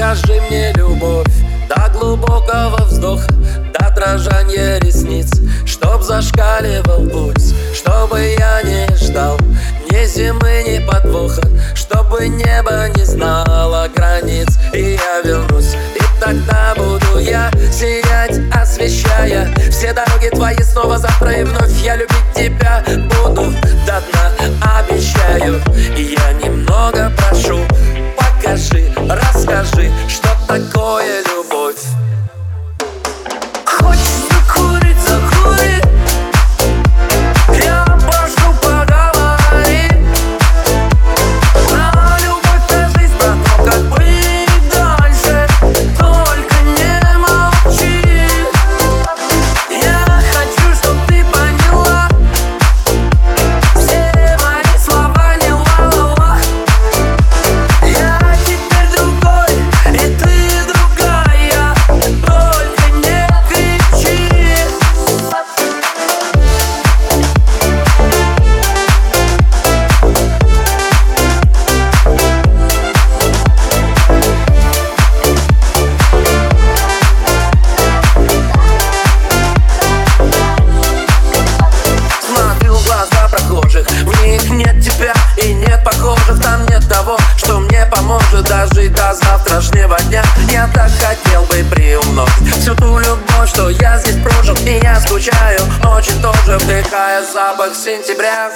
Покажи мне любовь. До глубокого вздоха До дрожания ресниц. Чтоб зашкаливал пульс Чтобы я не ждал. Ни зимы, ни подвоха Чтобы небо не знало границ. И я вернусь И тогда буду я сиять, освещая Все дороги твои снова завтра и вновь Я любить тебя буду поможет Дожить до завтрашнего дня. Я так хотел бы приумножить Всю ту любовь, что я здесь прожил. И я скучаю очень тоже Вдыхая запах сентября